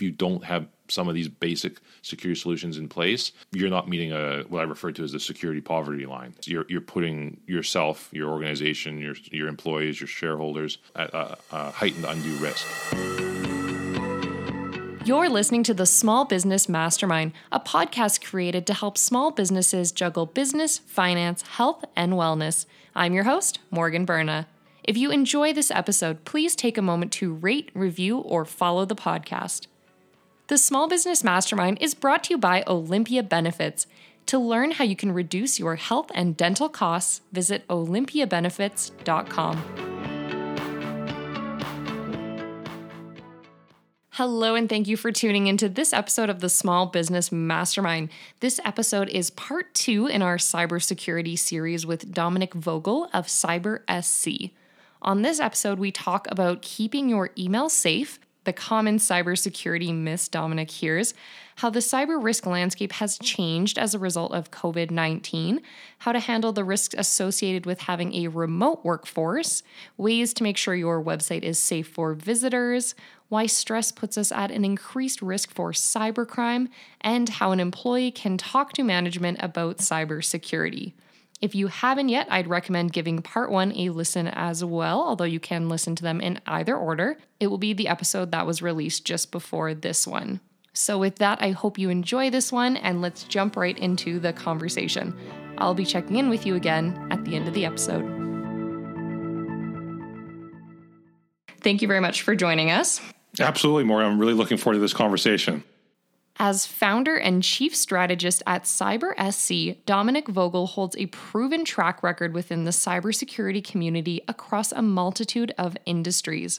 if you don't have some of these basic security solutions in place, you're not meeting a what I refer to as the security poverty line. You're you're putting yourself, your organization, your your employees, your shareholders at a, a heightened undue risk. You're listening to the Small Business Mastermind, a podcast created to help small businesses juggle business, finance, health, and wellness. I'm your host, Morgan Berna. If you enjoy this episode, please take a moment to rate, review, or follow the podcast. The Small Business Mastermind is brought to you by Olympia Benefits. To learn how you can reduce your health and dental costs, visit olympiabenefits.com. Hello, and thank you for tuning into this episode of the Small Business Mastermind. This episode is part two in our cybersecurity series with Dominic Vogel of Cyber SC. On this episode, we talk about keeping your email safe, the common cybersecurity myths Dominic hears, how the cyber risk landscape has changed as a result of COVID 19, how to handle the risks associated with having a remote workforce, ways to make sure your website is safe for visitors, why stress puts us at an increased risk for cybercrime, and how an employee can talk to management about cybersecurity. If you haven't yet, I'd recommend giving part one a listen as well, although you can listen to them in either order. It will be the episode that was released just before this one. So, with that, I hope you enjoy this one and let's jump right into the conversation. I'll be checking in with you again at the end of the episode. Thank you very much for joining us. Absolutely, Morgan. I'm really looking forward to this conversation. As founder and chief strategist at Cyber SC, Dominic Vogel holds a proven track record within the cybersecurity community across a multitude of industries.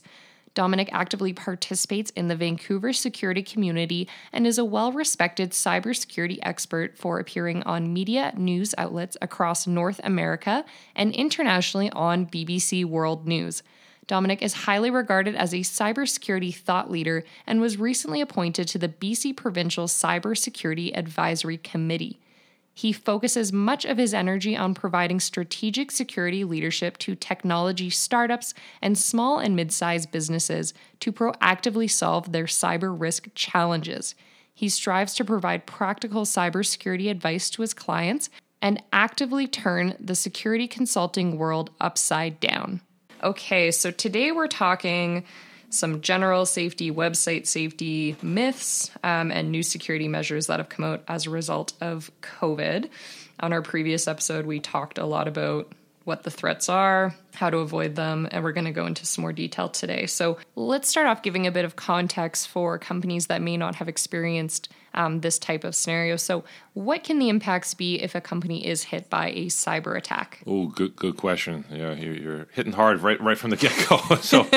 Dominic actively participates in the Vancouver security community and is a well respected cybersecurity expert for appearing on media news outlets across North America and internationally on BBC World News. Dominic is highly regarded as a cybersecurity thought leader and was recently appointed to the BC Provincial Cybersecurity Advisory Committee. He focuses much of his energy on providing strategic security leadership to technology startups and small and mid sized businesses to proactively solve their cyber risk challenges. He strives to provide practical cybersecurity advice to his clients and actively turn the security consulting world upside down. Okay, so today we're talking some general safety, website safety myths, um, and new security measures that have come out as a result of COVID. On our previous episode, we talked a lot about what the threats are, how to avoid them, and we're going to go into some more detail today. So, let's start off giving a bit of context for companies that may not have experienced um, this type of scenario. So, what can the impacts be if a company is hit by a cyber attack? Oh, good, good question. Yeah, you're, you're hitting hard right, right from the get go. so,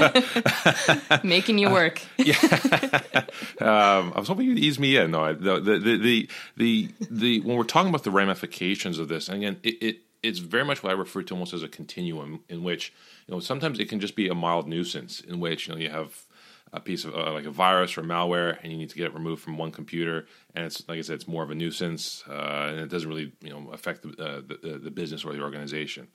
making you work. Uh, yeah, um, I was hoping you'd ease me in. No, the the, the the the the when we're talking about the ramifications of this, and again, it, it it's very much what I refer to almost as a continuum, in which you know sometimes it can just be a mild nuisance, in which you know you have a piece of uh, like a virus or malware, and you need to get it removed from one computer. And it's like I said, it's more of a nuisance, uh, and it doesn't really you know affect the, uh, the, the business or the organization.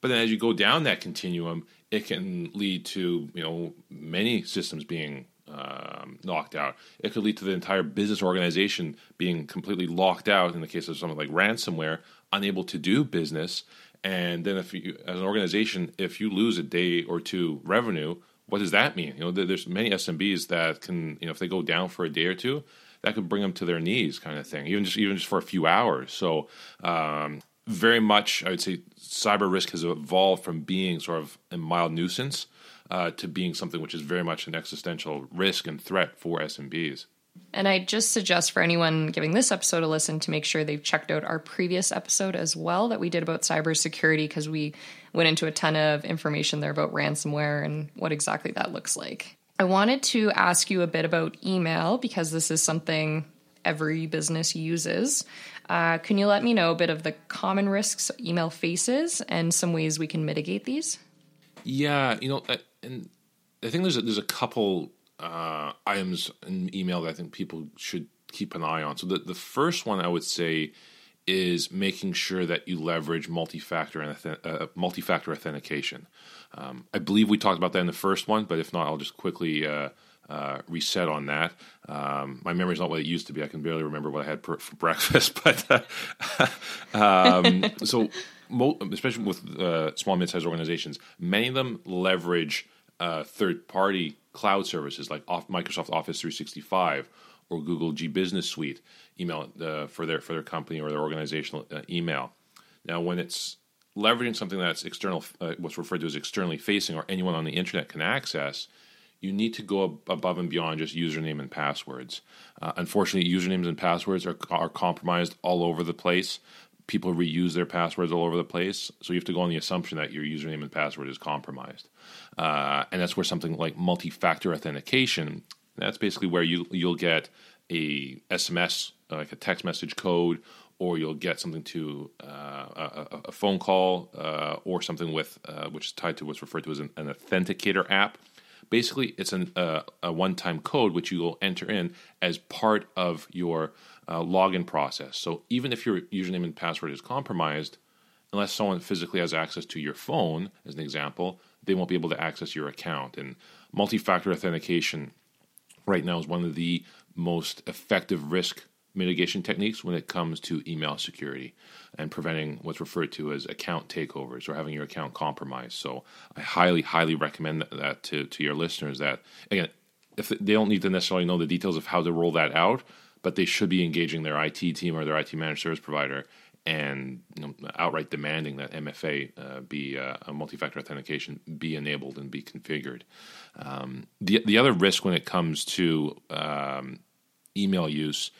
But then as you go down that continuum, it can lead to you know many systems being um, knocked out. It could lead to the entire business organization being completely locked out. In the case of something like ransomware, unable to do business. And then, if you, as an organization, if you lose a day or two revenue, what does that mean? You know, there's many SMBs that can, you know, if they go down for a day or two, that could bring them to their knees, kind of thing. Even just even just for a few hours. So, um, very much, I would say, cyber risk has evolved from being sort of a mild nuisance uh, to being something which is very much an existential risk and threat for SMBs. And I just suggest for anyone giving this episode a listen to make sure they've checked out our previous episode as well that we did about cybersecurity because we went into a ton of information there about ransomware and what exactly that looks like. I wanted to ask you a bit about email because this is something every business uses. Uh, can you let me know a bit of the common risks email faces and some ways we can mitigate these? Yeah, you know, and I think there's a, there's a couple uh, items in email that I think people should keep an eye on. So the the first one I would say is making sure that you leverage multi-factor and uh, multi-factor authentication. Um, I believe we talked about that in the first one, but if not, I'll just quickly uh, uh, reset on that. Um, my memory's not what it used to be. I can barely remember what I had per, for breakfast. But uh, um, so, mo- especially with uh, small mid-sized organizations, many of them leverage uh, third-party cloud services like off Microsoft Office 365 or Google G Business Suite email uh, for their for their company or their organizational uh, email. Now, when it's leveraging something that's external, uh, what's referred to as externally facing, or anyone on the internet can access, you need to go above and beyond just username and passwords. Uh, unfortunately, usernames and passwords are, are compromised all over the place. People reuse their passwords all over the place, so you have to go on the assumption that your username and password is compromised, uh, and that's where something like multi-factor authentication. That's basically where you you'll get a SMS, like a text message code, or you'll get something to uh, a, a, phone call uh, or something with uh, which is tied to what's referred to as an, an authenticator app. Basically, it's an, uh, a one-time code which you will enter in as part of your uh, login process. So even if your username and password is compromised, unless someone physically has access to your phone, as an example, they won't be able to access your account. And multi-factor authentication right now is one of the most effective risk mitigation techniques when it comes to email security and preventing what's referred to as account takeovers or having your account compromised. So I highly, highly recommend that to, to your listeners that, again, if they don't need to necessarily know the details of how to roll that out, but they should be engaging their IT team or their IT managed service provider and you know, outright demanding that MFA uh, be uh, a multi-factor authentication be enabled and be configured. Um, the the other risk when it comes to um, email use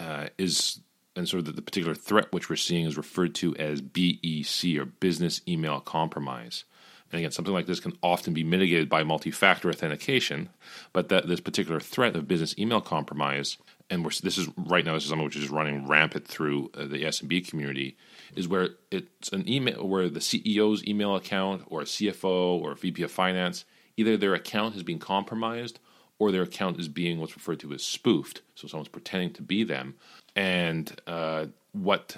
uh, is and sort of the, the, particular threat which we're seeing is referred to as BEC or business email compromise. And again, something like this can often be mitigated by multi-factor authentication, but that this particular threat of business email compromise, and this is right now this is something which is running rampant through uh, the SMB community, is where it's an email where the CEO's email account or a CFO or a VP of finance, either their account has been compromised or their account is being what's referred to as spoofed. So someone's pretending to be them, and uh, what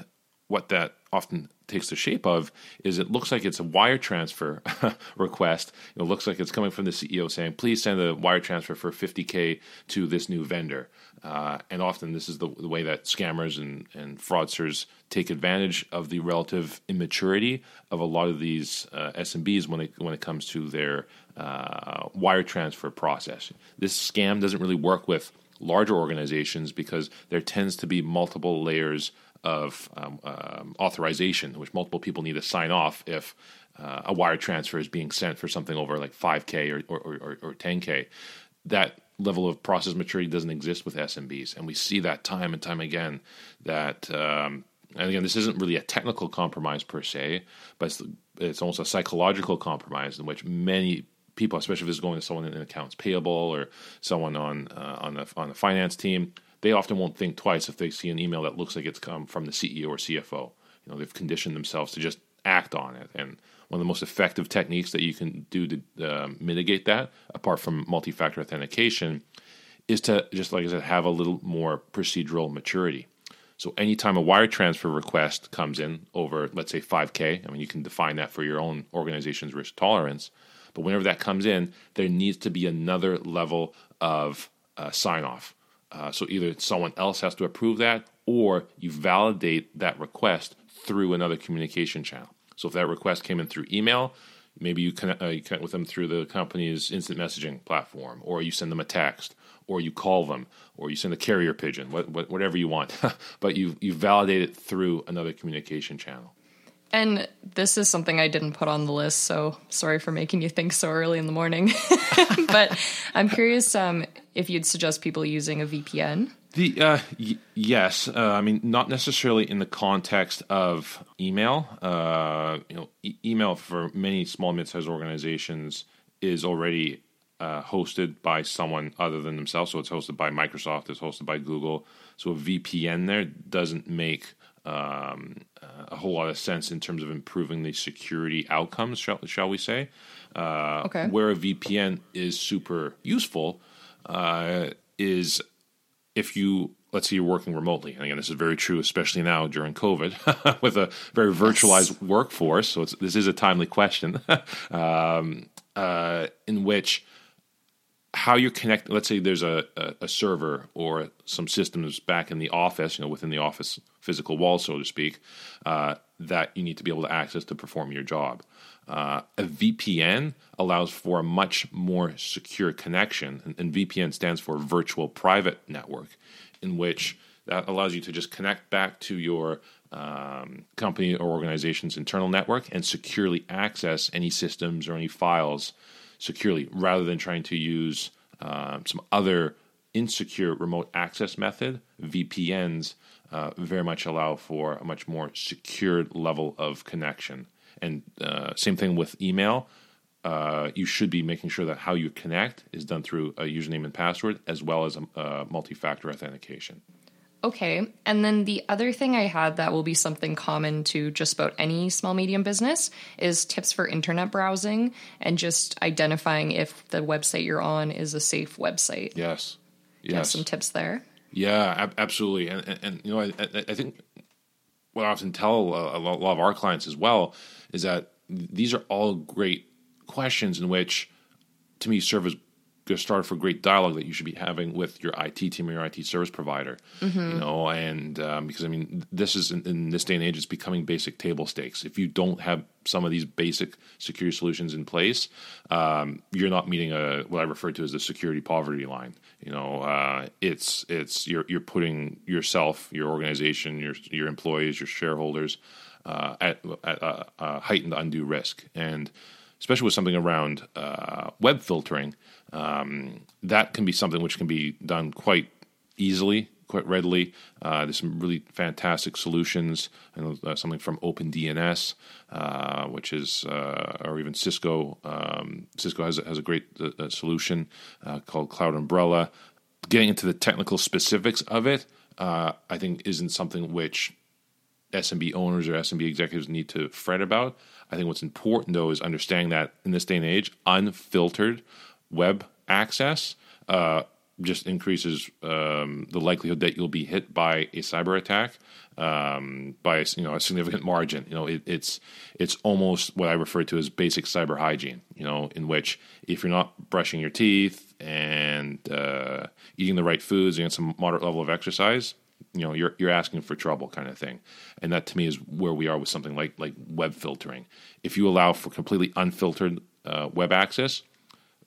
what that often takes the shape of is it looks like it's a wire transfer request. It looks like it's coming from the CEO saying, "Please send a wire transfer for 50k to this new vendor." Uh, and often this is the, the, way that scammers and, and fraudsters take advantage of the relative immaturity of a lot of these uh, SMBs when it when it comes to their uh, wire transfer process. This scam doesn't really work with larger organizations because there tends to be multiple layers of um, um, authorization, which multiple people need to sign off if uh, a wire transfer is being sent for something over like 5K or, or, or, or 10K. That level of process maturity doesn't exist with SMBs. And we see that time and time again that, um, and again, this isn't really a technical compromise per se, but it's, it's almost a psychological compromise in which many people, especially if it's going to someone in accounts payable or someone on uh, on the on the finance team, they often won't think twice if they see an email that looks like it's come from the CEO or CFO. You know, they've conditioned themselves to just act on it. And one of the most effective techniques that you can do to uh, mitigate that, apart from multi-factor authentication, is to just like I said, have a little more procedural maturity. So anytime a wire transfer request comes in over, let's say 5K, I mean, you can define that for your own organization's risk tolerance. But whenever that comes in, there needs to be another level of uh, sign off. Uh, so either someone else has to approve that or you validate that request through another communication channel. So if that request came in through email, maybe you connect, uh, you connect with them through the company's instant messaging platform, or you send them a text, or you call them, or you send a carrier pigeon, what, what, whatever you want. but you you validate it through another communication channel. And this is something I didn't put on the list, so sorry for making you think so early in the morning. but I'm curious um, if you'd suggest people using a VPN. The uh, y- yes, uh, I mean not necessarily in the context of email. Uh, you know, e- email for many small mid-sized organizations is already uh, hosted by someone other than themselves. So it's hosted by Microsoft. It's hosted by Google. So a VPN there doesn't make um, a whole lot of sense in terms of improving the security outcomes, shall, shall we say. Uh, okay. Where a VPN is super useful uh, is if you, let's say you're working remotely. And again, this is very true, especially now during COVID with a very virtualized yes. workforce. So this is a timely question um, uh, in which how you're connecting. Let's say there's a, a, a, server or some systems back in the office, you know, within the office physical wall, so to speak, uh, that you need to be able to access to perform your job. Uh, a VPN allows for a much more secure connection, and, and VPN stands for Virtual Private Network, in which that allows you to just connect back to your um, company or organization's internal network and securely access any systems or any files securely rather than trying to use um, some other insecure remote access method. VPNs uh, very much allow for a much more secured level of connection. And uh, same thing with email. Uh, you should be making sure that how you connect is done through a username and password as well as a, a multi factor authentication. Okay. And then the other thing I had that will be something common to just about any small medium business is tips for internet browsing and just identifying if the website you're on is a safe website. Yes. Yes. have some tips there. Yeah, ab- absolutely. And, and, and, you know, I, I, think what I often tell a lot of our clients as well is that these are all great questions in which, to me, serve as a start for great dialogue that you should be having with your IT team or your IT service provider. Mm-hmm. You know, and um, because I mean, this is in, in, this day and age, it's becoming basic table stakes. If you don't have some of these basic security solutions in place, um, you're not meeting a what I refer to as the security poverty line. You know, uh, it's it's you're you're putting yourself, your organization, your your employees, your shareholders uh, at, at heightened undue risk and especially with something around uh, web filtering, um, that can be something which can be done quite easily, quite readily. Uh, there's some really fantastic solutions, know uh, something from OpenDNS, uh, which is, uh, or even Cisco. Um, Cisco has, has a great uh, solution uh, called Cloud Umbrella. Getting into the technical specifics of it, I think, isn't something which SMB owners or SMB executives need to fret about. I think what's important though is understanding that in this day and age, unfiltered web access uh, just increases um, the likelihood that you'll be hit by a cyber attack um, by you know a significant margin. You know, it, it's it's almost what I refer to as basic cyber hygiene. You know, in which if you're not brushing your teeth and uh, eating the right foods and some moderate level of exercise, you know you're you're asking for trouble kind of thing and that to me is where we are with something like like web filtering if you allow for completely unfiltered uh, web access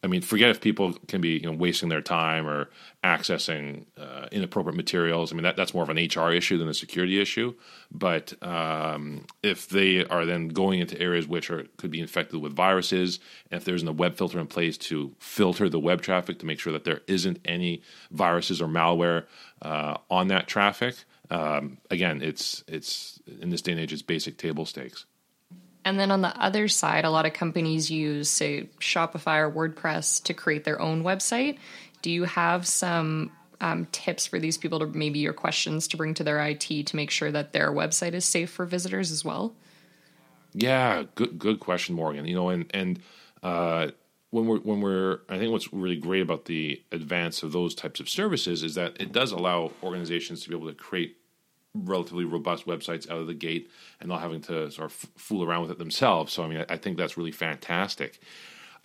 I mean, forget if people can be you know wasting their time or accessing uh, inappropriate materials. I mean, that, that's more of an HR issue than a security issue. But um, if they are then going into areas which are could be infected with viruses, and if there's a web filter in place to filter the web traffic to make sure that there isn't any viruses or malware uh, on that traffic, um, again, it's it's in this day and age, it's basic table stakes. And then on the other side, a lot of companies use, say, Shopify or WordPress to create their own website. Do you have some um, tips for these people to maybe your questions to bring to their IT to make sure that their website is safe for visitors as well? Yeah, good good question, Morgan. You know, and and uh, when we're when we're I think what's really great about the advance of those types of services is that it does allow organizations to be able to create relatively robust websites out of the gate and not having to sort of fool around with it themselves. So, I mean, I, think that's really fantastic.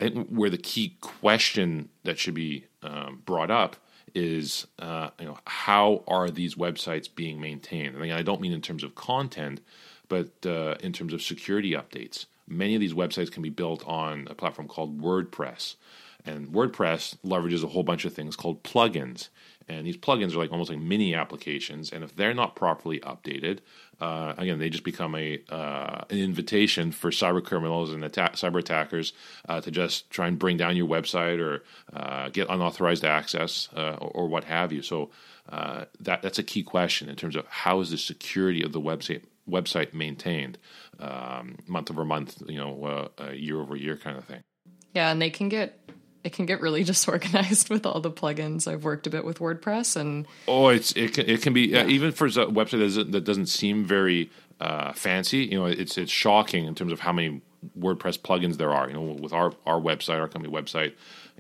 I think where the key question that should be um, brought up is, uh, you know, how are these websites being maintained? I mean, I don't mean in terms of content, but uh, in terms of security updates. Many of these websites can be built on a platform called WordPress. And WordPress leverages a whole bunch of things called plugins. And these plugins are like almost like mini applications. And if they're not properly updated, uh, again, they just become a uh, an invitation for cyber criminals and cyber attackers uh, to just try and bring down your website or uh, get unauthorized access uh, or, or, what have you. So uh, that that's a key question in terms of how is the security of the website website maintained um, month over month, you know, year over year kind of thing. Yeah, and they can get it can get really disorganized with all the plugins. I've worked a bit with WordPress, and oh, it's it can, it can be yeah. uh, even for a website that doesn't, that doesn't seem very uh, fancy. You know, it's it's shocking in terms of how many WordPress plugins there are. You know, with our our website, our company website,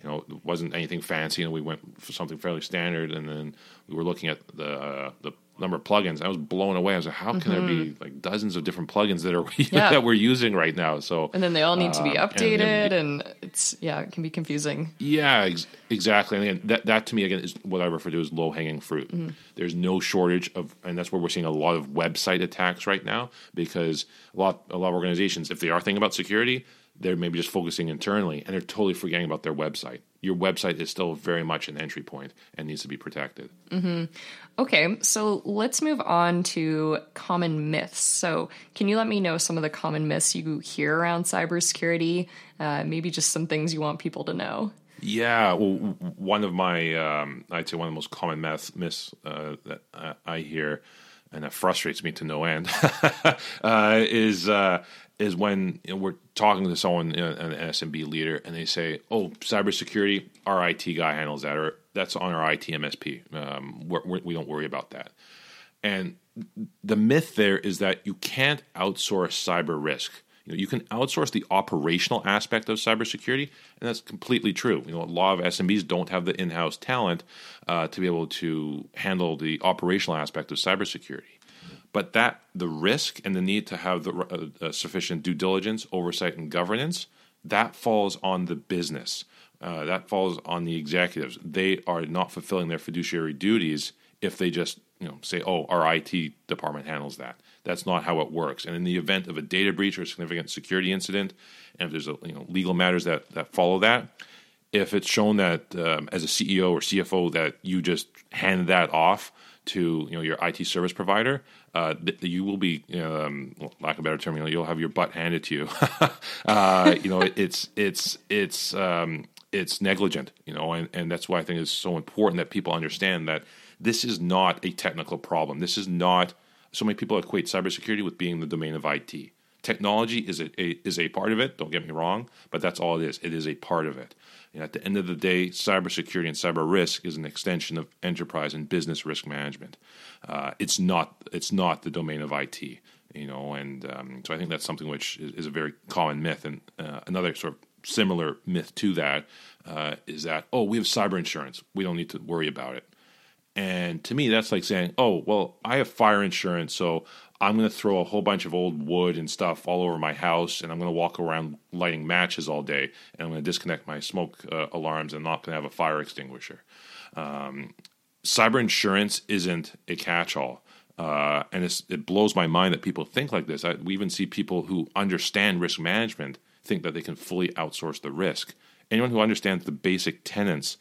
you know, it wasn't anything fancy, and we went for something fairly standard. And then we were looking at the uh, the number of plugins. I was blown away. I was like, how can there be like dozens of different plugins that are Mm-hmm. Yeah. that we're using right now? So And then they all need to be Um, and updated, then- and, it's yeah, it can be confusing. Yeah, ex- exactly. And again, that that to me again is what I refer to as low hanging fruit. There's no shortage of, and that's where we're seeing a lot of website attacks right now because a lot a lot of organizations, if they are thinking about security, they're maybe just focusing internally and they're totally forgetting about their website. Your website is still very much an entry point and needs to be protected. Okay, so let's move on to common myths. So, can you let me know some of the common myths you hear around cybersecurity? Uh, maybe just some things you want people to know. Yeah, well, one of my, um, I'd say one of the most common myths, myths uh, that I, I hear, and that frustrates me to no end, uh, is uh, is when you know, we're talking to someone, you know, an SMB leader, and they say, "Oh, cybersecurity, our IT guy handles that, or that's on our IT MSP. Um, we're, we're, we don't worry about that." And the myth there is that you can't outsource cyber risk. You know, you can outsource the operational aspect of cybersecurity, and that's completely true. You know, a lot of SMBs don't have the in-house talent uh, to be able to handle the operational aspect of cybersecurity. But that the risk and the need to have the uh, uh, sufficient due diligence, oversight, and governance that falls on the business. Uh, that falls on the executives. They are not fulfilling their fiduciary duties if they just you know say, "Oh, our IT department handles that." That's not how it works. And in the event of a data breach or a significant security incident, and if there's a, you know legal matters that that follow that, if it's shown that um, as a CEO or CFO that you just hand that off to you know your IT service provider, uh, th- you will be, um, lack of better term, you know, you'll have your butt handed to you. uh, you know, it, it's it's it's um, it's negligent, you know, and, and that's why I think it's so important that people understand that this is not a technical problem. This is not so many people equate cybersecurity with being the domain of IT. Technology is a, a is a part of it. Don't get me wrong, but that's all it is. It is a part of it. And at the end of the day, cybersecurity and cyber risk is an extension of enterprise and business risk management. Uh, it's not it's not the domain of IT. You know, and um, so I think that's something which is, is a very common myth. And uh, another sort of similar myth to that uh, is that oh, we have cyber insurance, we don't need to worry about it. And to me, that's like saying, oh, well, I have fire insurance, so I'm going to throw a whole bunch of old wood and stuff all over my house, and I'm going to walk around lighting matches all day, and I'm going to disconnect my smoke uh, alarms and not going to have a fire extinguisher. Um, cyber insurance isn't a catch all. Uh, and it blows my mind that people think like this. I, we even see people who understand risk management think that they can fully outsource the risk. Anyone who understands the basic tenets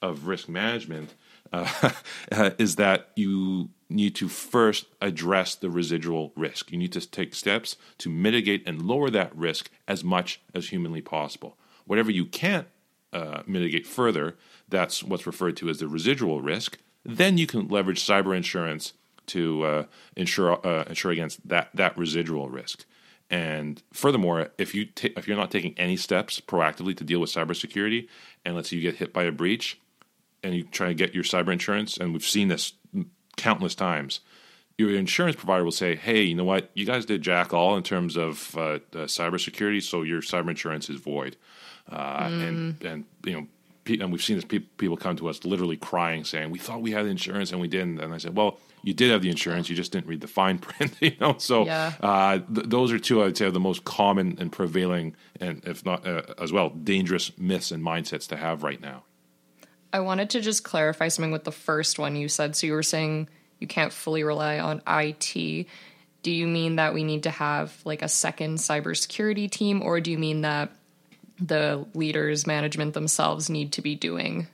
of risk management uh, is that you need to first address the residual risk. You need to take steps to mitigate and lower that risk as much as humanly possible. Whatever you can't uh, mitigate further, that's what's referred to as the residual risk. Then you can leverage cyber insurance to uh, insure uh, insure against that that residual risk. And furthermore, if you ta- if you're not taking any steps proactively to deal with cybersecurity, and let's say you get hit by a breach, and you try to get your cyber insurance, and we've seen this countless times, your insurance provider will say, "Hey, you know what? You guys did jack all in terms of uh, uh, cybersecurity, so your cyber insurance is void." Uh, And and you know, pe- and we've seen this. Pe- people come to us literally crying, saying, "We thought we had insurance and we didn't." And I said, "Well, you did have the insurance, you just didn't read the fine print." you know, so Yeah. uh, th- those are two I'd say are the most common and prevailing, and if not uh, as well, dangerous myths and mindsets to have right now. I wanted to just clarify something with the first one you said. So you were saying you can't fully rely on IT. Do you mean that we need to have like a second cybersecurity team, or do you mean that the leaders, management themselves need to be doing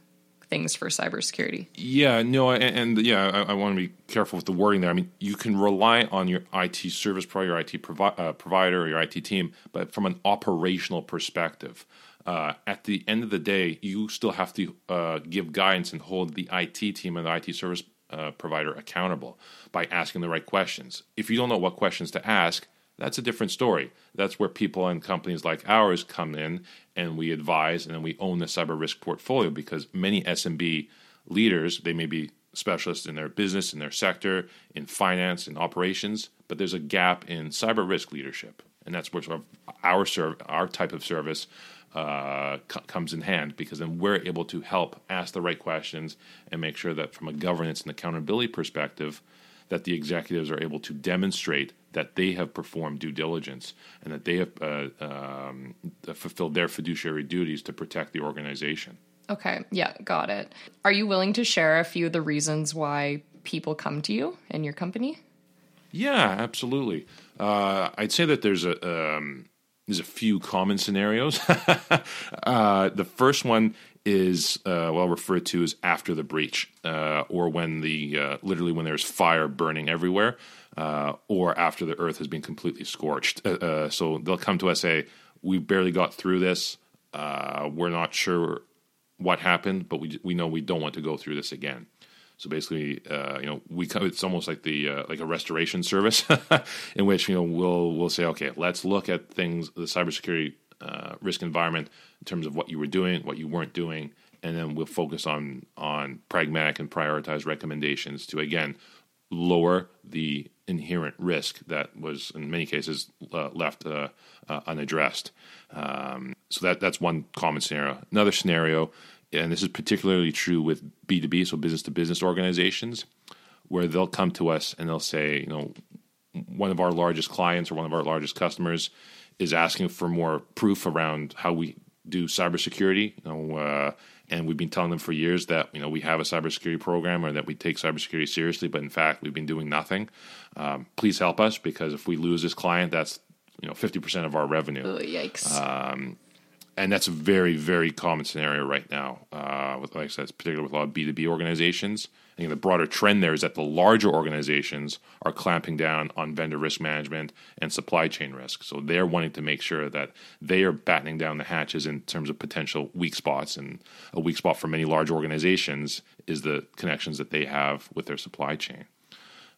things for cybersecurity? Yeah, no, and, and yeah, I, I want to be careful with the wording there. I mean, you can rely on your IT service provider, your IT provi- uh, provider, or your IT team, but from an operational perspective, uh, at the end of the day, you still have to uh, give guidance and hold the IT team and the IT service uh, provider accountable by asking the right questions. If you don't know what questions to ask, that's a different story. That's where people and companies like ours come in and we advise and then we own the cyber risk portfolio because many SMB leaders, they may be specialists in their business, in their sector, in finance, in operations, but there's a gap in cyber risk leadership. And that's where sort of our serv- our type of service uh, co- comes in hand because then we're able to help ask the right questions and make sure that from a governance and accountability perspective, that the executives are able to demonstrate that they have performed due diligence and that they have uh, um, fulfilled their fiduciary duties to protect the organization. Okay, yeah, got it. Are you willing to share a few of the reasons why people come to you and your company? Yeah, absolutely. Uh, I'd say that there's a um, there's a few common scenarios. uh, the first one is uh, well referred to as after the breach, uh, or when the uh, literally when there's fire burning everywhere, uh, or after the earth has been completely scorched. Uh, so they'll come to us say, "We barely got through this. we're not sure what happened, but we we know we don't want to go through this again." So basically, uh, you know, we come, it's almost like the uh, like a restoration service, in which you know we'll we'll say, okay, let's look at things, the cybersecurity uh, risk environment in terms of what you were doing, what you weren't doing, and then we'll focus on on pragmatic and prioritized recommendations to again lower the inherent risk that was in many cases uh, left uh, uh, unaddressed. Um, so that that's one common scenario. Another scenario and this is particularly true with B2B, so business to business organizations, where they'll come to us and they'll say, you know, one of our largest clients or one of our largest customers is asking for more proof around how we do cybersecurity. You know, uh, and we've been telling them for years that you know we have a cybersecurity program or that we take cybersecurity seriously, but in fact we've been doing nothing. Um, please help us because if we lose this client, that's you know fifty percent of our revenue. Oh, yikes! Um, and that's a very very common scenario right now. Uh, with like I said, particularly with a lot of B two B organizations. I think the broader trend there is that the larger organizations are clamping down on vendor risk management and supply chain risk. So they're wanting to make sure that they are battening down the hatches in terms of potential weak spots. And a weak spot for many large organizations is the connections that they have with their supply chain.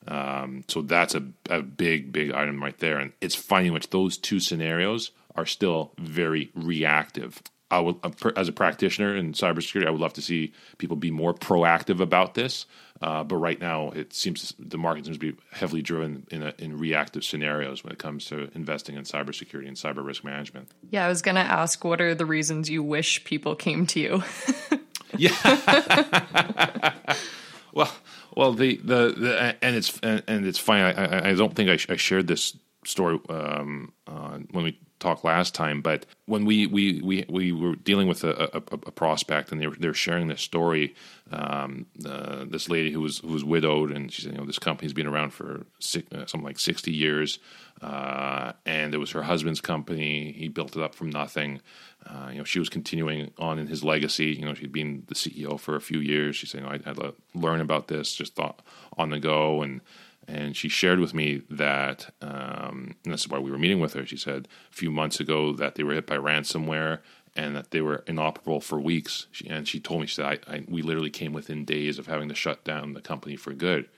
Um, so that's a, a big, big item right there. And it's finding which those two scenarios are still very reactive. I would, uh, as a practitioner in cybersecurity, I would love to see people be more proactive about this. Uh, but right now, it seems the market seems to be heavily driven in a, in reactive scenarios when it comes to investing in cybersecurity and cyber risk management. Yeah, I was going to ask, what are the reasons you wish people came to you? yeah. well, well, the, the, the and it's and, and it's funny. I, I don't think I, I shared this story um, uh, when we talked last time, but when we we we, we were dealing with a, a, a prospect and they were they're sharing this story, um, uh, this lady who was who was widowed and she said, you know, this company's been around for six, uh, something like sixty years, uh, and it was her husband's company. He built it up from nothing. Uh, you know, she was continuing on in his legacy. You know, she'd been the CEO for a few years. She said, you know, I had to learn about this, just on the go and and she shared with me that, um, and this is why we were meeting with her. She said a few months ago that they were hit by ransomware and that they were inoperable for weeks. She, and she told me, she said, I, I, we literally came within days of having to shut down the company for good.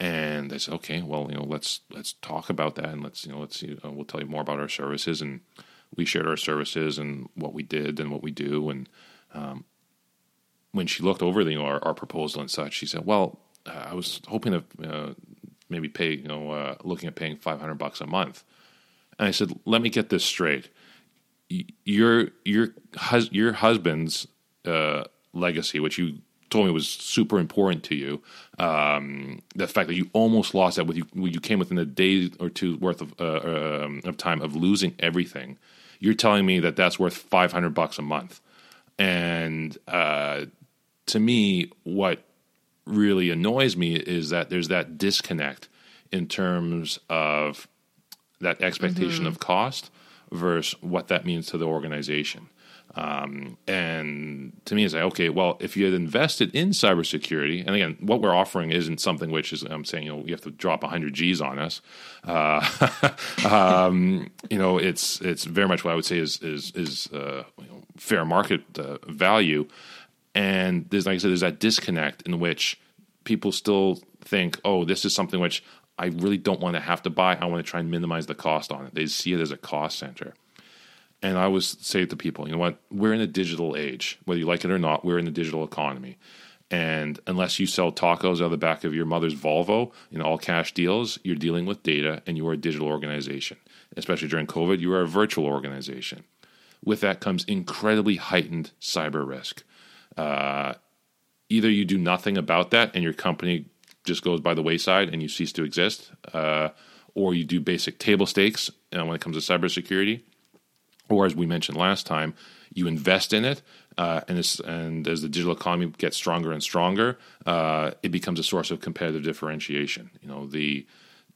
And I said, okay, well, you know, let's let's talk about that, and let's you know, let's see, uh, we'll tell you more about our services. And we shared our services and what we did and what we do. And um, when she looked over the, you know, our, our proposal and such, she said, well, uh, I was hoping to uh, maybe pay, you know, uh, looking at paying 500 bucks a month. And I said, let me get this straight. Your your hus- your husband's uh, legacy, which you told me was super important to you, um, the fact that you almost lost that with you, you came within a day or two worth of uh, um, of time of losing everything. You're telling me that that's worth 500 bucks a month, and uh, to me, what really annoys me is that there's that disconnect in terms of that expectation mm-hmm. of cost versus what that means to the organization. Um, and to me, it's like, okay, well, if you had invested in cybersecurity, and again, what we're offering isn't something which is, I'm saying, you know, you have to drop 100 G's on us. Uh, um, you know, it's it's very much what I would say is is is uh, you know, fair market uh, value. And there's, like I said, there's that disconnect in which people still think, oh, this is something which I really don't want to have to buy. I want to try and minimize the cost on it. They see it as a cost center. And I always say to people, you know what? We're in a digital age. Whether you like it or not, we're in the digital economy. And unless you sell tacos out of the back of your mother's Volvo in all cash deals, you're dealing with data and you are a digital organization. Especially during COVID, you are a virtual organization. With that comes incredibly heightened cyber risk. Uh, either you do nothing about that and your company just goes by the wayside and you cease to exist, uh, or you do basic table stakes uh, when it comes to cybersecurity, or as we mentioned last time, you invest in it, uh, and, and as the digital economy gets stronger and stronger, uh, it becomes a source of competitive differentiation. You know the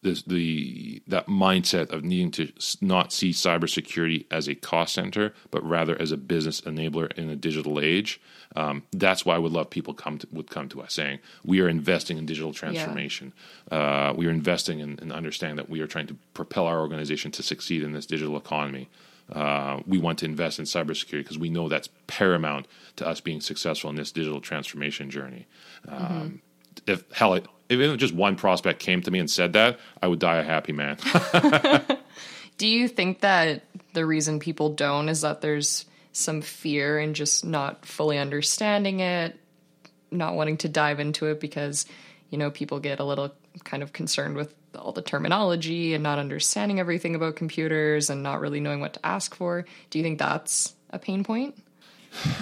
the, the that mindset of needing to not see cybersecurity as a cost center, but rather as a business enabler in a digital age. Um, that's why I would love people come to, would come to us saying we are investing in digital transformation. Yeah. Uh, we are investing in, in understanding that we are trying to propel our organization to succeed in this digital economy. Uh, we want to invest in cybersecurity because we know that's paramount to us being successful in this digital transformation journey. Um, mm-hmm. If hell, if just one prospect came to me and said that, I would die a happy man. Do you think that the reason people don't is that there's some fear and just not fully understanding it, not wanting to dive into it because, you know, people get a little kind of concerned with all the terminology and not understanding everything about computers and not really knowing what to ask for. Do you think that's a pain point?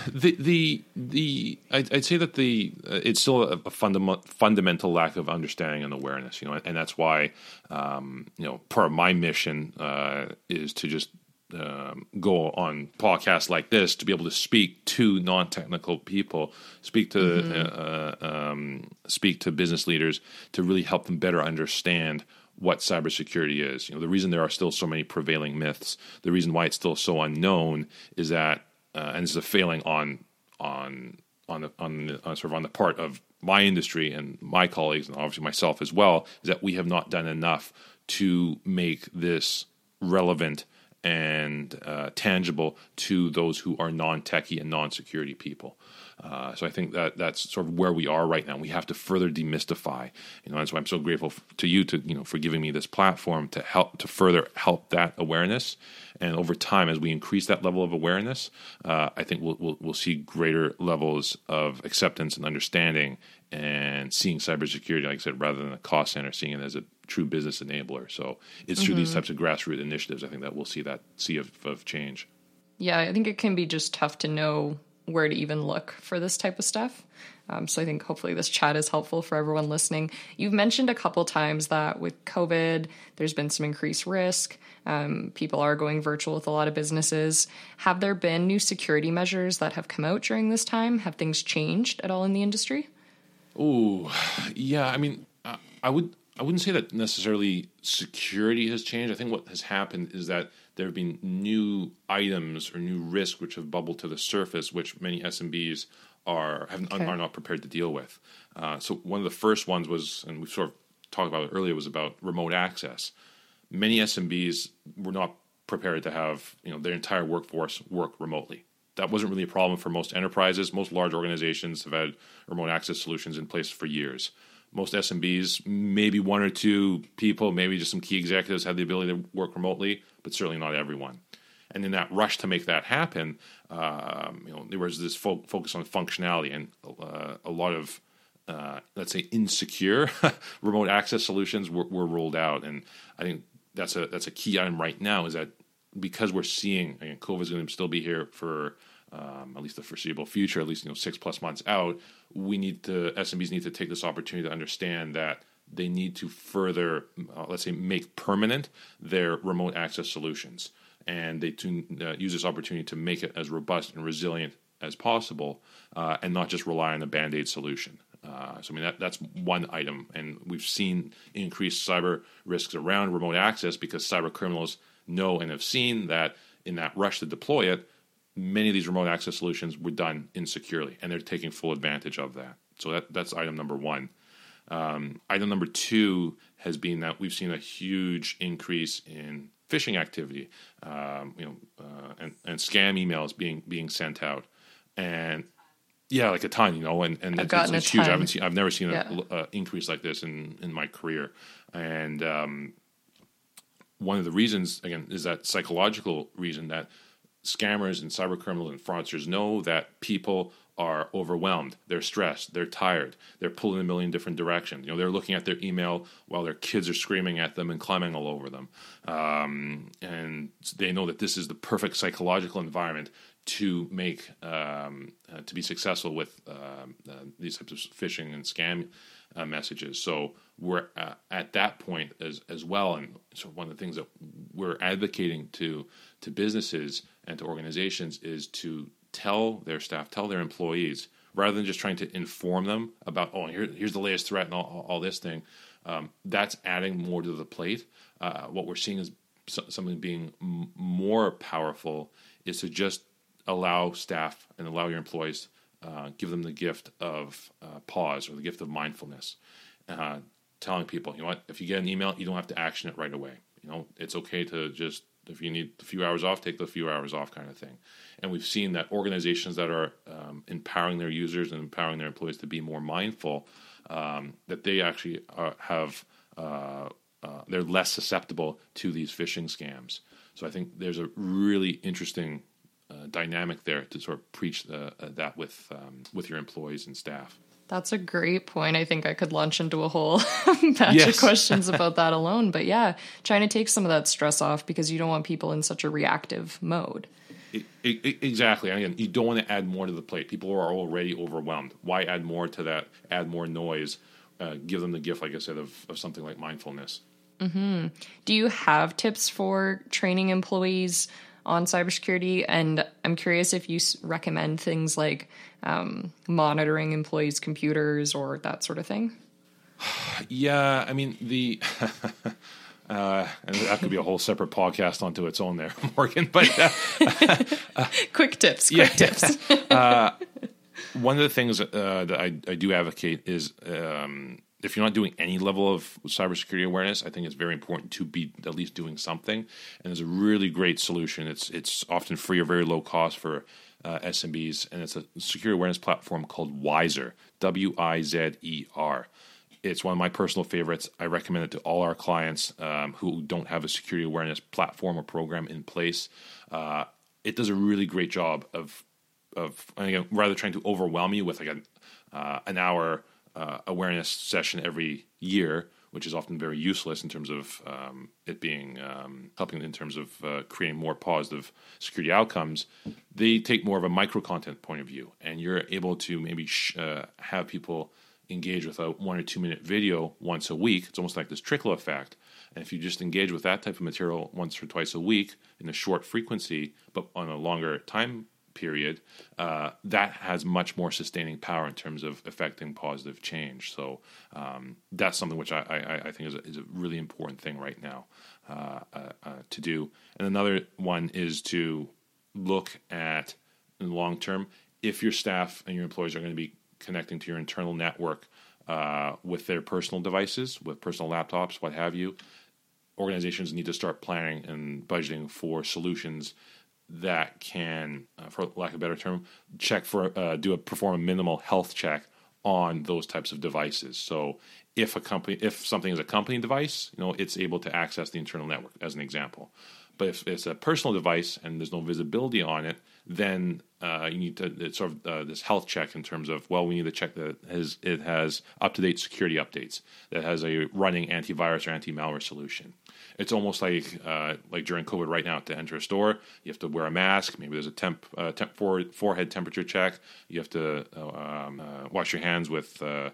The the the I'd, I'd say that the uh, it's still a, a fundamental fundamental lack of understanding and awareness, you know, and, and that's why um, you know part of my mission uh, is to just um, go on podcasts like this to be able to speak to non-technical people, speak to mm-hmm. uh, um, speak to business leaders to really help them better understand what cybersecurity is. You know, the reason there are still so many prevailing myths, the reason why it's still so unknown, is that, uh, and this is a failing on on on the, on, the, on sort of on the part of my industry and my colleagues, and obviously myself as well, is that we have not done enough to make this relevant and uh, tangible to those who are non-techie and non-security people. Uh, so I think that that's sort of where we are right now. We have to further demystify. You know, that's why I'm so grateful to you to you know for giving me this platform to help to further help that awareness. And over time, as we increase that level of awareness, uh, I think we'll, we'll, we'll see greater levels of acceptance and understanding, and seeing cybersecurity, like I said, rather than a cost center, seeing it as a true business enabler. So it's through mm-hmm. these types of grassroots initiatives, I think that we'll see that sea of, of change. Yeah, I think it can be just tough to know where to even look for this type of stuff. Um, so I think hopefully this chat is helpful for everyone listening. You've mentioned a couple times that with COVID, there's been some increased risk. Um, people are going virtual with a lot of businesses. Have there been new security measures that have come out during this time? Have things changed at all in the industry? Oh, yeah. I mean, I would I wouldn't say that necessarily security has changed. I think what has happened is that there have been new items or new risks which have bubbled to the surface, which many SMBs are have, okay. are not prepared to deal with. Uh, so one of the first ones was, and we sort of talked about it earlier, was about remote access. Many SMBs were not prepared to have you know their entire workforce work remotely. That wasn't really a problem for most enterprises. Most large organizations have had remote access solutions in place for years most SMBs, maybe one or two people, maybe just some key executives have the ability to work remotely, but certainly not everyone. And in that rush to make that happen, um, you know, there was this fo- focus on functionality and uh, a lot of, uh, let's say, insecure remote access solutions were, were, rolled out. And I think that's a that's a key item right now is that because we're seeing, COVID is going to still be here for um, at least the foreseeable future, at least you know six plus months out, we need to SMBs need to take this opportunity to understand that they need to further, uh, let's say, make permanent their remote access solutions, and they to, uh, use this opportunity to make it as robust and resilient as possible, uh, and not just rely on a band aid solution. Uh, so I mean that that's one item, and we've seen increased cyber risks around remote access because cyber criminals know and have seen that in that rush to deploy it, many of these remote access solutions were done insecurely, and they're taking full advantage of that. So that, that's item number one. Um, item number two has been that we've seen a huge increase in phishing activity, um, you know, uh, and, and scam emails being being sent out, and yeah, like a ton, you know, and, and I've it's, it's huge. I haven't seen, I've never seen yeah. an increase like this in in my career, and um, one of the reasons again is that psychological reason that scammers and cyber criminals and fraudsters know that people are overwhelmed, they're stressed, they're tired, they're pulling a million different directions. You know, they're looking at their email while their kids are screaming at them and climbing all over them, um, and they know that this is the perfect psychological environment to make um, uh, to be successful with uh, uh, these types of phishing and scam uh, messages. So we're uh, at that point as as well, and so one of the things that we're advocating to to businesses and to organizations is to tell their staff, tell their employees, rather than just trying to inform them about oh here, here's the latest threat and all, all this thing. Um, that's adding more to the plate. Uh, what we're seeing is something being m- more powerful is to just allow staff and allow your employees uh, give them the gift of uh, pause or the gift of mindfulness. Uh, telling people, you know what, if you get an email, you don't have to action it right away. You know, it's okay to just if you need a few hours off, take the few hours off, kind of thing. And we've seen that organizations that are um, empowering their users and empowering their employees to be more mindful, um, that they actually are, have uh, uh, they're less susceptible to these phishing scams. So I think there's a really interesting uh, dynamic there to sort of preach the, uh, that with um, with your employees and staff. That's a great point. I think I could launch into a whole batch yes. of questions about that alone. But yeah, trying to take some of that stress off because you don't want people in such a reactive mode. It, it, exactly. Again, you don't want to add more to the plate. People are already overwhelmed. Why add more to that? Add more noise. Uh, give them the gift, like I said, of, of something like mindfulness. Mm-hmm. Do you have tips for training employees on cybersecurity. And I'm curious if you recommend things like um, monitoring employees' computers or that sort of thing. Yeah, I mean the. Uh, and that could be a whole separate podcast onto its own there, Morgan. But uh, uh, quick tips, quick yeah, tips. Uh, one of the things uh, that I, I, do advocate is um, if you're not doing any level of cybersecurity awareness, I think it's very important to be at least doing something. And there's a really great solution. It's it's often free or very low cost for uh, SMBs, and it's a security awareness platform called Wizer. W I Z E R. It's one of my personal favorites. I recommend it to all our clients um, who don't have a security awareness platform or program in place. Uh, it does a really great job of of again, rather trying to overwhelm you with like a, uh, an hour uh, awareness session every year, which is often very useless in terms of um, it being um, helping in terms of uh, creating more positive security outcomes. They take more of a micro content point of view, and you're able to maybe sh- uh, have people engage with a one or two minute video once a week. It's almost like this trickle effect. And if you just engage with that type of material once or twice a week in a short frequency, but on a longer time period, uh, that has much more sustaining power in terms of affecting positive change. So um, that's something which I, I, I think is a, is a, really important thing right now uh, uh, uh, to do. And another one is to look at in the long term if your staff and your employees are going to be connecting to your internal network uh, with their personal devices, with personal laptops, what have you. Organizations need to start planning and budgeting for solutions that can, uh, for lack of a better term, check for uh, do a perform a minimal health check on those types of devices. So if a company, if something is a company device, you know, it's able to access the internal network, as an example. But if it's a personal device and there's no visibility on it, then uh, you need to it's sort of uh, this health check in terms of well, we need to check that it has, it has up to date security updates, that has a running antivirus or anti malware solution it's almost like uh, like during COVID right now to enter a store, you have to wear a mask. Maybe there's a temp, uh, temp forehead temperature check. You have to uh, um, uh, wash your hands with. Uh,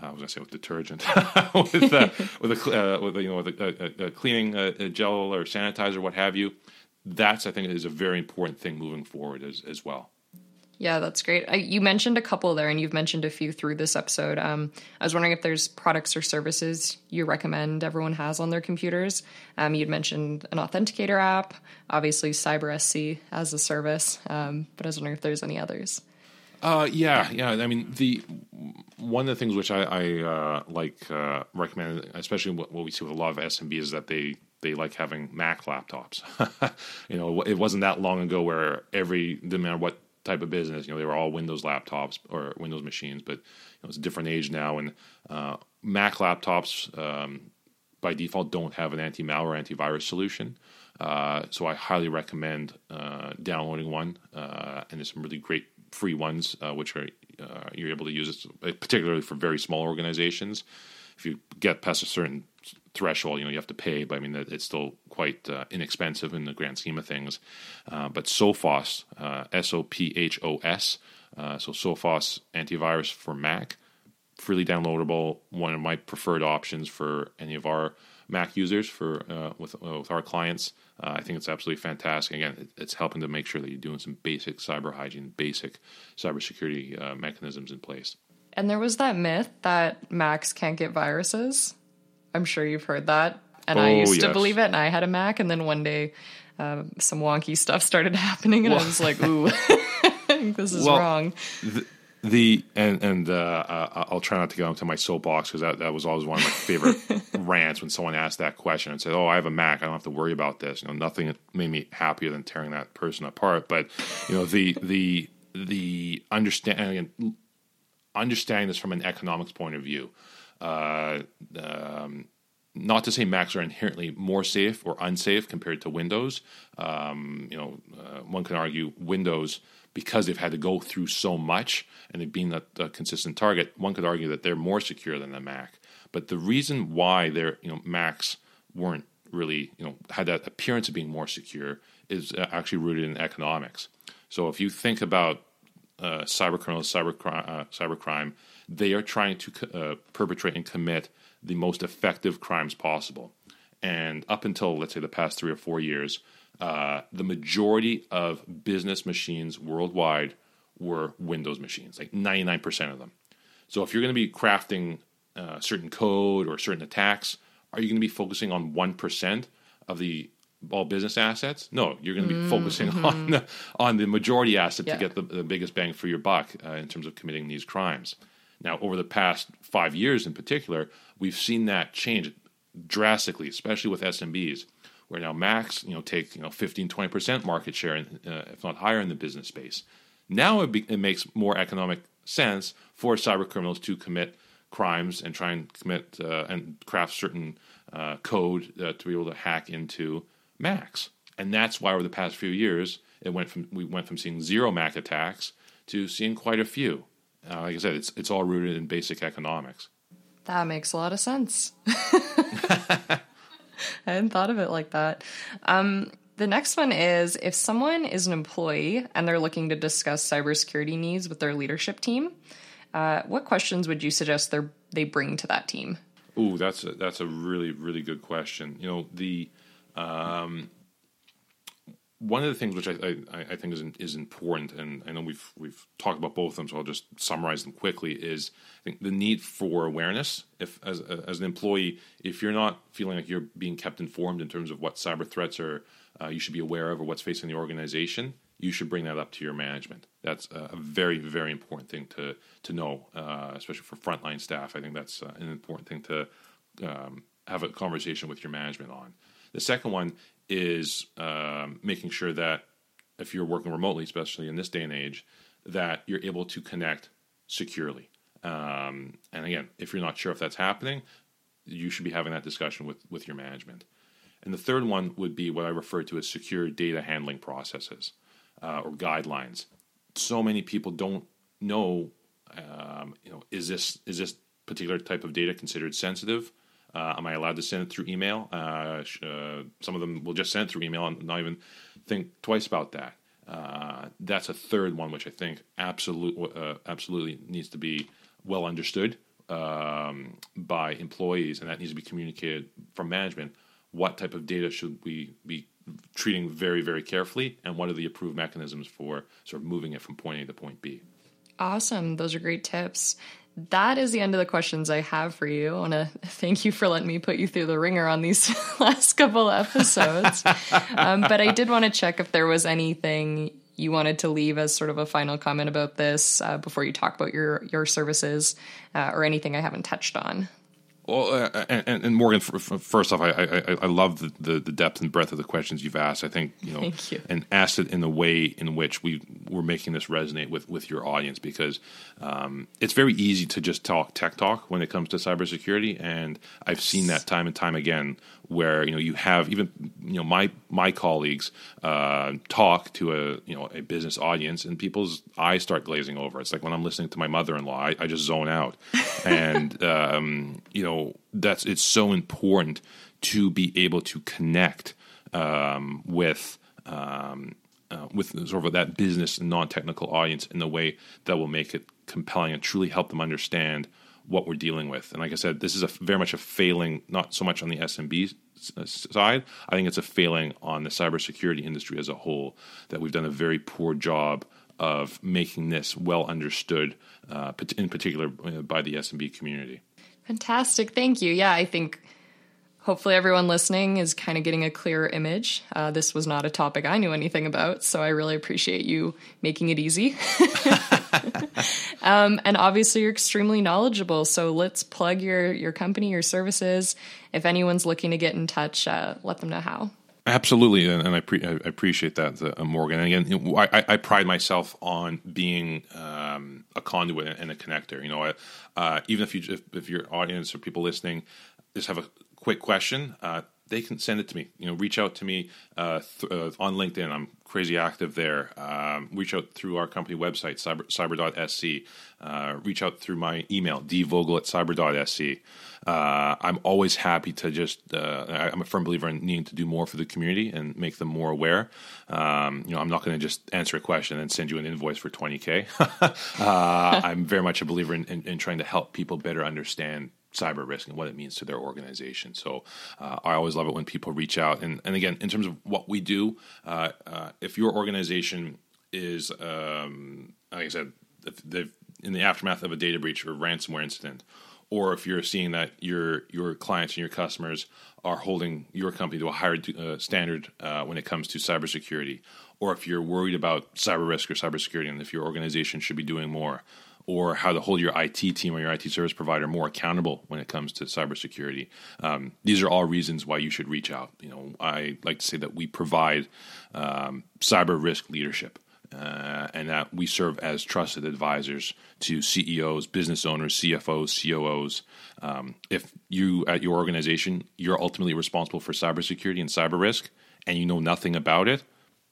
I was gonna say with detergent, with uh, with a with you know with a, a, a cleaning gel or sanitizer, what have you. That's I think is a very important thing moving forward as as well. Yeah, that's great. I, you mentioned a couple there, and you've mentioned a few through this episode. Um, I was wondering if there's products or services you recommend everyone has on their computers. Um, you'd mentioned an authenticator app, obviously CyberSC as a service, um, but I was wondering if there's any others. Uh, yeah, yeah. I mean, the one of the things which I, I uh, like uh, recommend, especially what, what we see with a lot of SMBs, is that they they like having Mac laptops. you know, it wasn't that long ago where every no matter what type of business. You know, they were all Windows laptops or Windows machines, but you know, it's a different age now. And uh, Mac laptops, um, by default, don't have an anti-malware, antivirus solution. Uh, so I highly recommend uh, downloading one. Uh, and there's some really great free ones, uh, which are uh, you're able to use, particularly for very small organizations. If you get past a certain threshold. You know, you have to pay, but I mean, it's still quite uh, inexpensive in the grand scheme of things. Uh, but Sophos, uh, S O P H O S, uh, so Sophos antivirus for Mac, freely downloadable, one of my preferred options for any of our Mac users for uh, with uh, with our clients. I think it's absolutely fantastic. Again, it, it's helping to make sure that you're doing some basic cyber hygiene, basic cybersecurity mechanisms in place. And there was that myth that Macs can't get viruses. I'm sure you've heard that. And Oh, I used to believe it, and I had a Mac, and then one day um, some wonky stuff started happening, and I was like, ooh, this is Well, wrong. The and and uh, uh, I'll try not to get onto my soapbox because that, that was always one of my favorite rants when someone asked that question and said, "Oh, I have a Mac, I don't have to worry about this." You know, nothing made me happier than tearing that person apart. But you know, the the the understanding understanding this from an economics point of view. Uh, um, not to say Macs are inherently more safe or unsafe compared to Windows. Um, you know, uh, one can argue Windows because they've had to go through so much and they've been a, consistent target. One could argue that they're more secure than the Mac. But the reason why they're you know Macs weren't really you know had that appearance of being more secure is uh, actually rooted in economics. So if you think about uh, cyber criminals, cyber uh, cybercrime, they are trying to uh, perpetrate and commit the most effective crimes possible. And up until let's say the past three or four years, uh, the majority of business machines worldwide were Windows machines, like ninety nine percent of them. So if you're going to be crafting uh, certain code or certain attacks, are you going to be focusing on one percent of the all business assets? No, you're going to be focusing on the, on the majority asset Yeah. to get the, the biggest bang for your buck uh, in terms of committing these crimes. Now, over the past five years, in particular, we've seen that change drastically, especially with SMBs, where now Macs, you know, take you know 15, 20 percent market share, in, uh, if not higher, in the business space. Now it, be, it makes more economic sense for cyber criminals to commit crimes and try and commit uh, and craft certain uh, code uh, to be able to hack into Macs, and that's why over the past few years it went from we went from seeing zero Mac attacks to seeing quite a few. Uh, like I said, it's it's all rooted in basic economics. That makes a lot of sense. I hadn't thought of it like that. Um, the next one is if someone is an employee and they're looking to discuss cybersecurity needs with their leadership team, uh, what questions would you suggest they they bring to that team? Ooh, that's a, that's a really really good question. You know the um, one of the things which I, I, I think is is important, and I know we've we've talked about both of them, so I'll just summarize them quickly. Is I think the need for awareness. If as as an employee, if you're not feeling like you're being kept informed in terms of what cyber threats are uh, you should be aware of or what's facing the organization, you should bring that up to your management. That's a very very important thing to to know, uh, especially for frontline staff. I think that's uh, an important thing to um, have a conversation with your management on. The second one is um, making sure that if you're working remotely, especially in this day and age, that you're able to connect securely. Um, and again, if you're not sure if that's happening, you should be having that discussion with, with your management. And the third one would be what I refer to as secure data handling processes uh, or guidelines. So many people don't know, um, you know, is this is this particular type of data considered sensitive? Uh, am I allowed to send it through email? Uh, uh, some of them will just send it through email and not even think twice about that. Uh, that's a third one, which I think absolute, uh, absolutely needs to be well understood um, by employees, and that needs to be communicated from management. What type of data should we be treating very, very carefully, and what are the approved mechanisms for sort of moving it from point A to point B? Awesome. Those are great tips. That is the end of the questions I have for you. I want to thank you for letting me put you through the ringer on these last couple episodes. um, but I did want to check if there was anything you wanted to leave as sort of a final comment about this uh, before you talk about your your services uh, or anything I haven't touched on. Well, uh, and, and Morgan, first off, I, I, I love the, the, the depth and breadth of the questions you've asked. I think you know, you. and asked it in the way in which we were making this resonate with with your audience because um, it's very easy to just talk tech talk when it comes to cybersecurity, and I've seen that time and time again where you know you have even you know my my colleagues uh, talk to a you know a business audience and people's eyes start glazing over. It's like when I'm listening to my mother-in-law, I, I just zone out, and um, you know that's it's so important to be able to connect um, with. Um, uh, with sort of that business and non-technical audience in a way that will make it compelling and truly help them understand what we're dealing with. And like I said, this is a very much a failing, not so much on the SMB uh, side. I think it's a failing on the cybersecurity industry as a whole that we've done a very poor job of making this well understood, uh, in particular uh, by the SMB community. Fantastic. Thank you. Yeah, I think hopefully everyone listening is kind of getting a clearer image. Uh, this was not a topic I knew anything about, so I really appreciate you making it easy. um, and obviously, you're extremely knowledgeable. So let's plug your your company, your services. If anyone's looking to get in touch, uh, let them know how. Absolutely, and, I, pre- I, appreciate that, uh, Morgan. And again, I, I, pride myself on being um, a conduit and a connector. You know, uh, even if you if, if, your audience or people listening just have a quick question, uh, they can send it to me. You know, reach out to me uh, th- uh, on LinkedIn. I'm crazy active there. Um, reach out through our company website, cyber, cyber.sc. Uh, reach out through my email, dvogel at cyber.sc. Uh, I'm always happy to just, uh, I'm a firm believer in needing to do more for the community and make them more aware. Um, you know, I'm not going to just answer a question and send you an invoice for 20K. Uh, I'm very much a believer in, in, in trying to help people better understand cyber risk and what it means to their organization. So uh, I always love it when people reach out. And, and again, in terms of what we do, uh, uh, if your organization is, um, like I said, in the aftermath of a data breach or ransomware incident, or if you're seeing that your your clients and your customers are holding your company to a higher uh, standard uh, when it comes to cybersecurity, or if you're worried about cyber risk or cybersecurity, and if your organization should be doing more, or how to hold your IT team or your IT service provider more accountable when it comes to cybersecurity. Um, these are all reasons why you should reach out. You know, I like to say that we provide um, cyber risk leadership. Uh, and that we serve as trusted advisors to CEOs, business owners, CFOs, COOs. Um, if you at your organization you're ultimately responsible for cybersecurity and cyber risk, and you know nothing about it,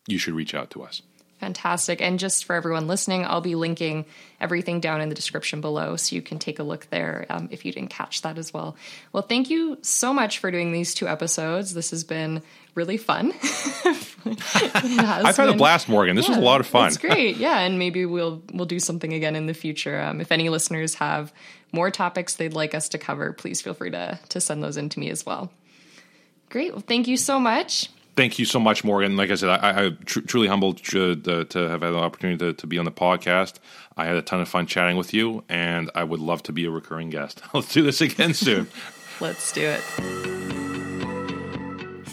you should reach out to us. Fantastic. And just for everyone listening, I'll be linking everything down in the description below so you can take a look there um, if you didn't catch that as well. Well, thank you so much for doing these two episodes. This has been really fun. I've had a blast, Morgan. This yeah, was a lot of fun. It's great. Yeah, and maybe we'll we'll do something again in the future. Um, if any listeners have more topics they'd like us to cover, please feel free to to send those in to me as well. Great. Well, thank you so much thank you so much, Morgan. Like I said, I, am tr- truly humbled to, to, have had the opportunity to, to, be on the podcast. I had a ton of fun chatting with you, and I would love to be a recurring guest. Let's do this again soon. Let's do it.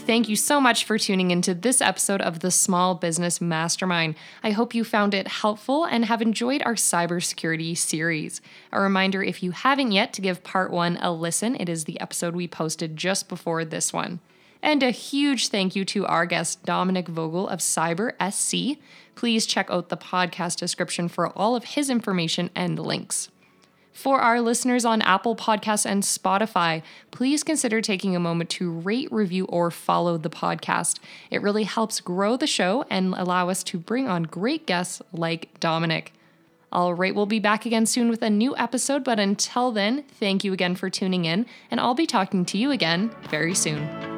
Thank you so much for tuning into this episode of the Small Business Mastermind. I hope you found it helpful and have enjoyed our cybersecurity series. A reminder if you haven't yet to give part one a listen, it is the episode we posted just before this one. And a huge thank you to our guest, Dominic Vogel of Cyber SC. Please check out the podcast description for all of his information and links. For our listeners on Apple Podcasts and Spotify, please consider taking a moment to rate, review, or follow the podcast. It really helps grow the show and allow us to bring on great guests like Dominic. All right, we'll be back again soon with a new episode, but until then, thank you again for tuning in, and I'll be talking to you again very soon.